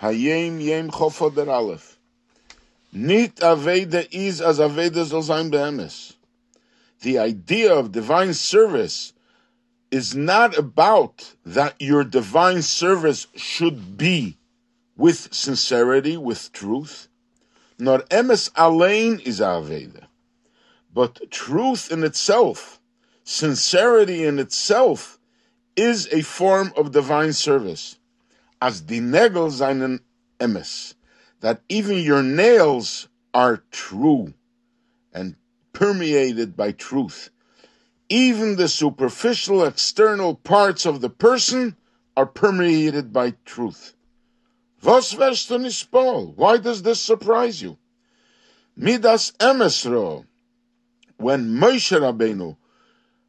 Hayom Yom Chof Adar Aleph. Nit Avodah is as Avodah soll sein beemes. The idea of divine service is not about that your divine service should be with sincerity, with truth. Nor emes alain is Avodah. But truth in itself, sincerity in itself, is a form of divine service as die Nägel seinen emes, that even your nails are true and permeated by truth. Even the superficial external parts of the person are permeated by truth. Was wirst du nicht Paul? Why does this surprise you? Midas emesro, when Moshe Rabbeinu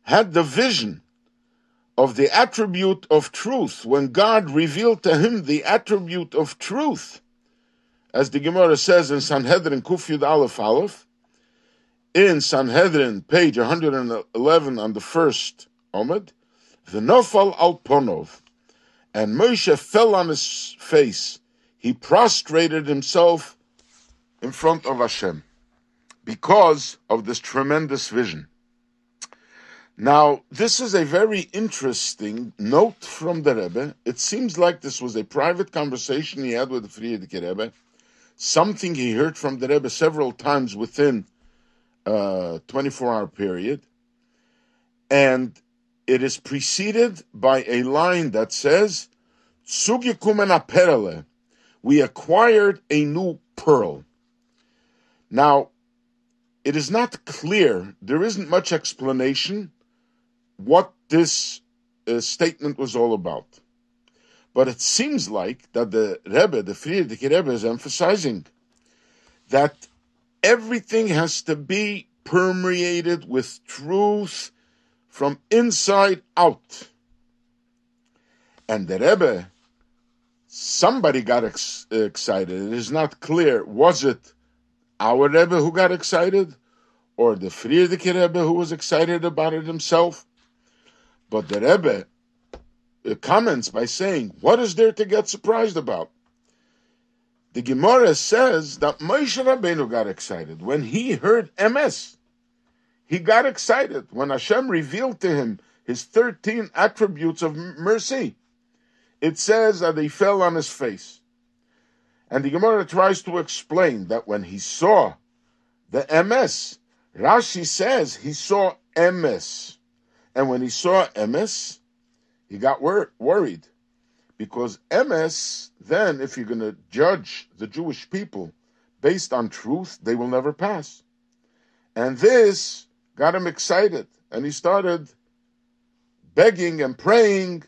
had the vision of the attribute of truth, when God revealed to him the attribute of truth, as the Gemara says in Sanhedrin Kufyud Aleph Aleph, in Sanhedrin, page 111 on the first Omid, V'nofal al ponov, and Moshe fell on his face. He prostrated himself in front of Hashem because of this tremendous vision. Now, this is a very interesting note from the Rebbe. It seems like this was a private conversation he had with the Frierdiker Rebbe, something he heard from the Rebbe several times within uh, a 24-hour period, and it is preceded by a line that says, Sugyikumen perele, we acquired a new pearl. Now, it is not clear, there isn't much explanation what this uh, statement was all about. But it seems like that the Rebbe, the Frierdiker Rebbe, is emphasizing that everything has to be permeated with truth from inside out. And the Rebbe, somebody got ex- excited. It is not clear. Was it our Rebbe who got excited? Or the Frierdiker Rebbe who was excited about it himself? But the Rebbe uh, comments by saying, What is there to get surprised about? The Gemara says that Moshe Rabbeinu got excited. When he heard emes. he got excited. When Hashem revealed to him his 13 attributes of mercy, it says that he fell on his face. And the Gemara tries to explain that when he saw the emes, Rashi says he saw emes. And when he saw emes, he got wor- worried because emes, then, if you're going to judge the Jewish people based on truth, they will never pass. And this got him excited, and he started begging and praying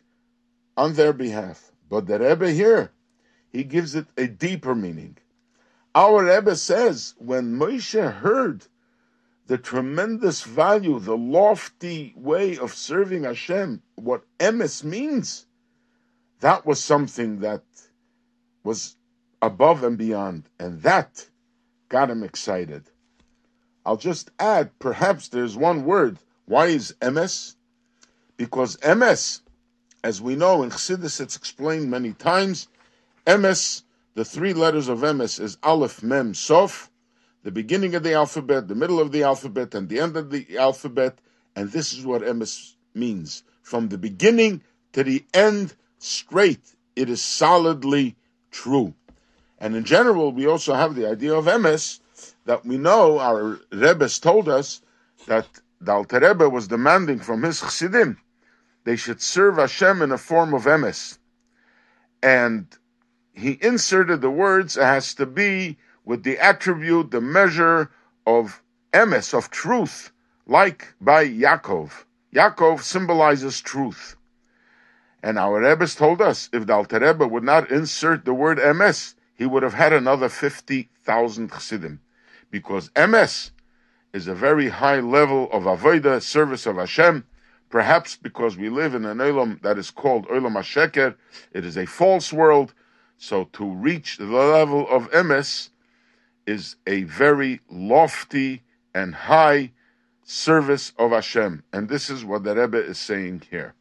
on their behalf. But the Rebbe here, he gives it a deeper meaning. Our Rebbe says when Moshe heard the tremendous value, the lofty way of serving Hashem, what emes means, that was something that was above and beyond, and that got him excited. I'll just add, perhaps there's one word. Why is emes? Because emes, as we know in Chassidus, it's explained many times. Emes, the three letters of emes is Aleph Mem Sof, the beginning of the alphabet, the middle of the alphabet, and the end of the alphabet. And this is what emes means. From the beginning to the end, straight, it is solidly true. And in general, we also have the idea of emes that we know our Rebbe's told us that the Alter Rebbe was demanding from his Chassidim they should serve Hashem in a form of emes. And he inserted the words, it has to be with the attribute, the measure of emes, of truth, like by Yaakov. Yaakov symbolizes truth. And our Rebbe's told us if the Alter Rebbe would not insert the word emes, he would have had another 50,000 chassidim. Because emes is a very high level of avodah, service of Hashem, perhaps because we live in an olam that is called olam hasheker, it is a false world, so to reach the level of emes is a very lofty and high service of Hashem. And this is what the Rebbe is saying here.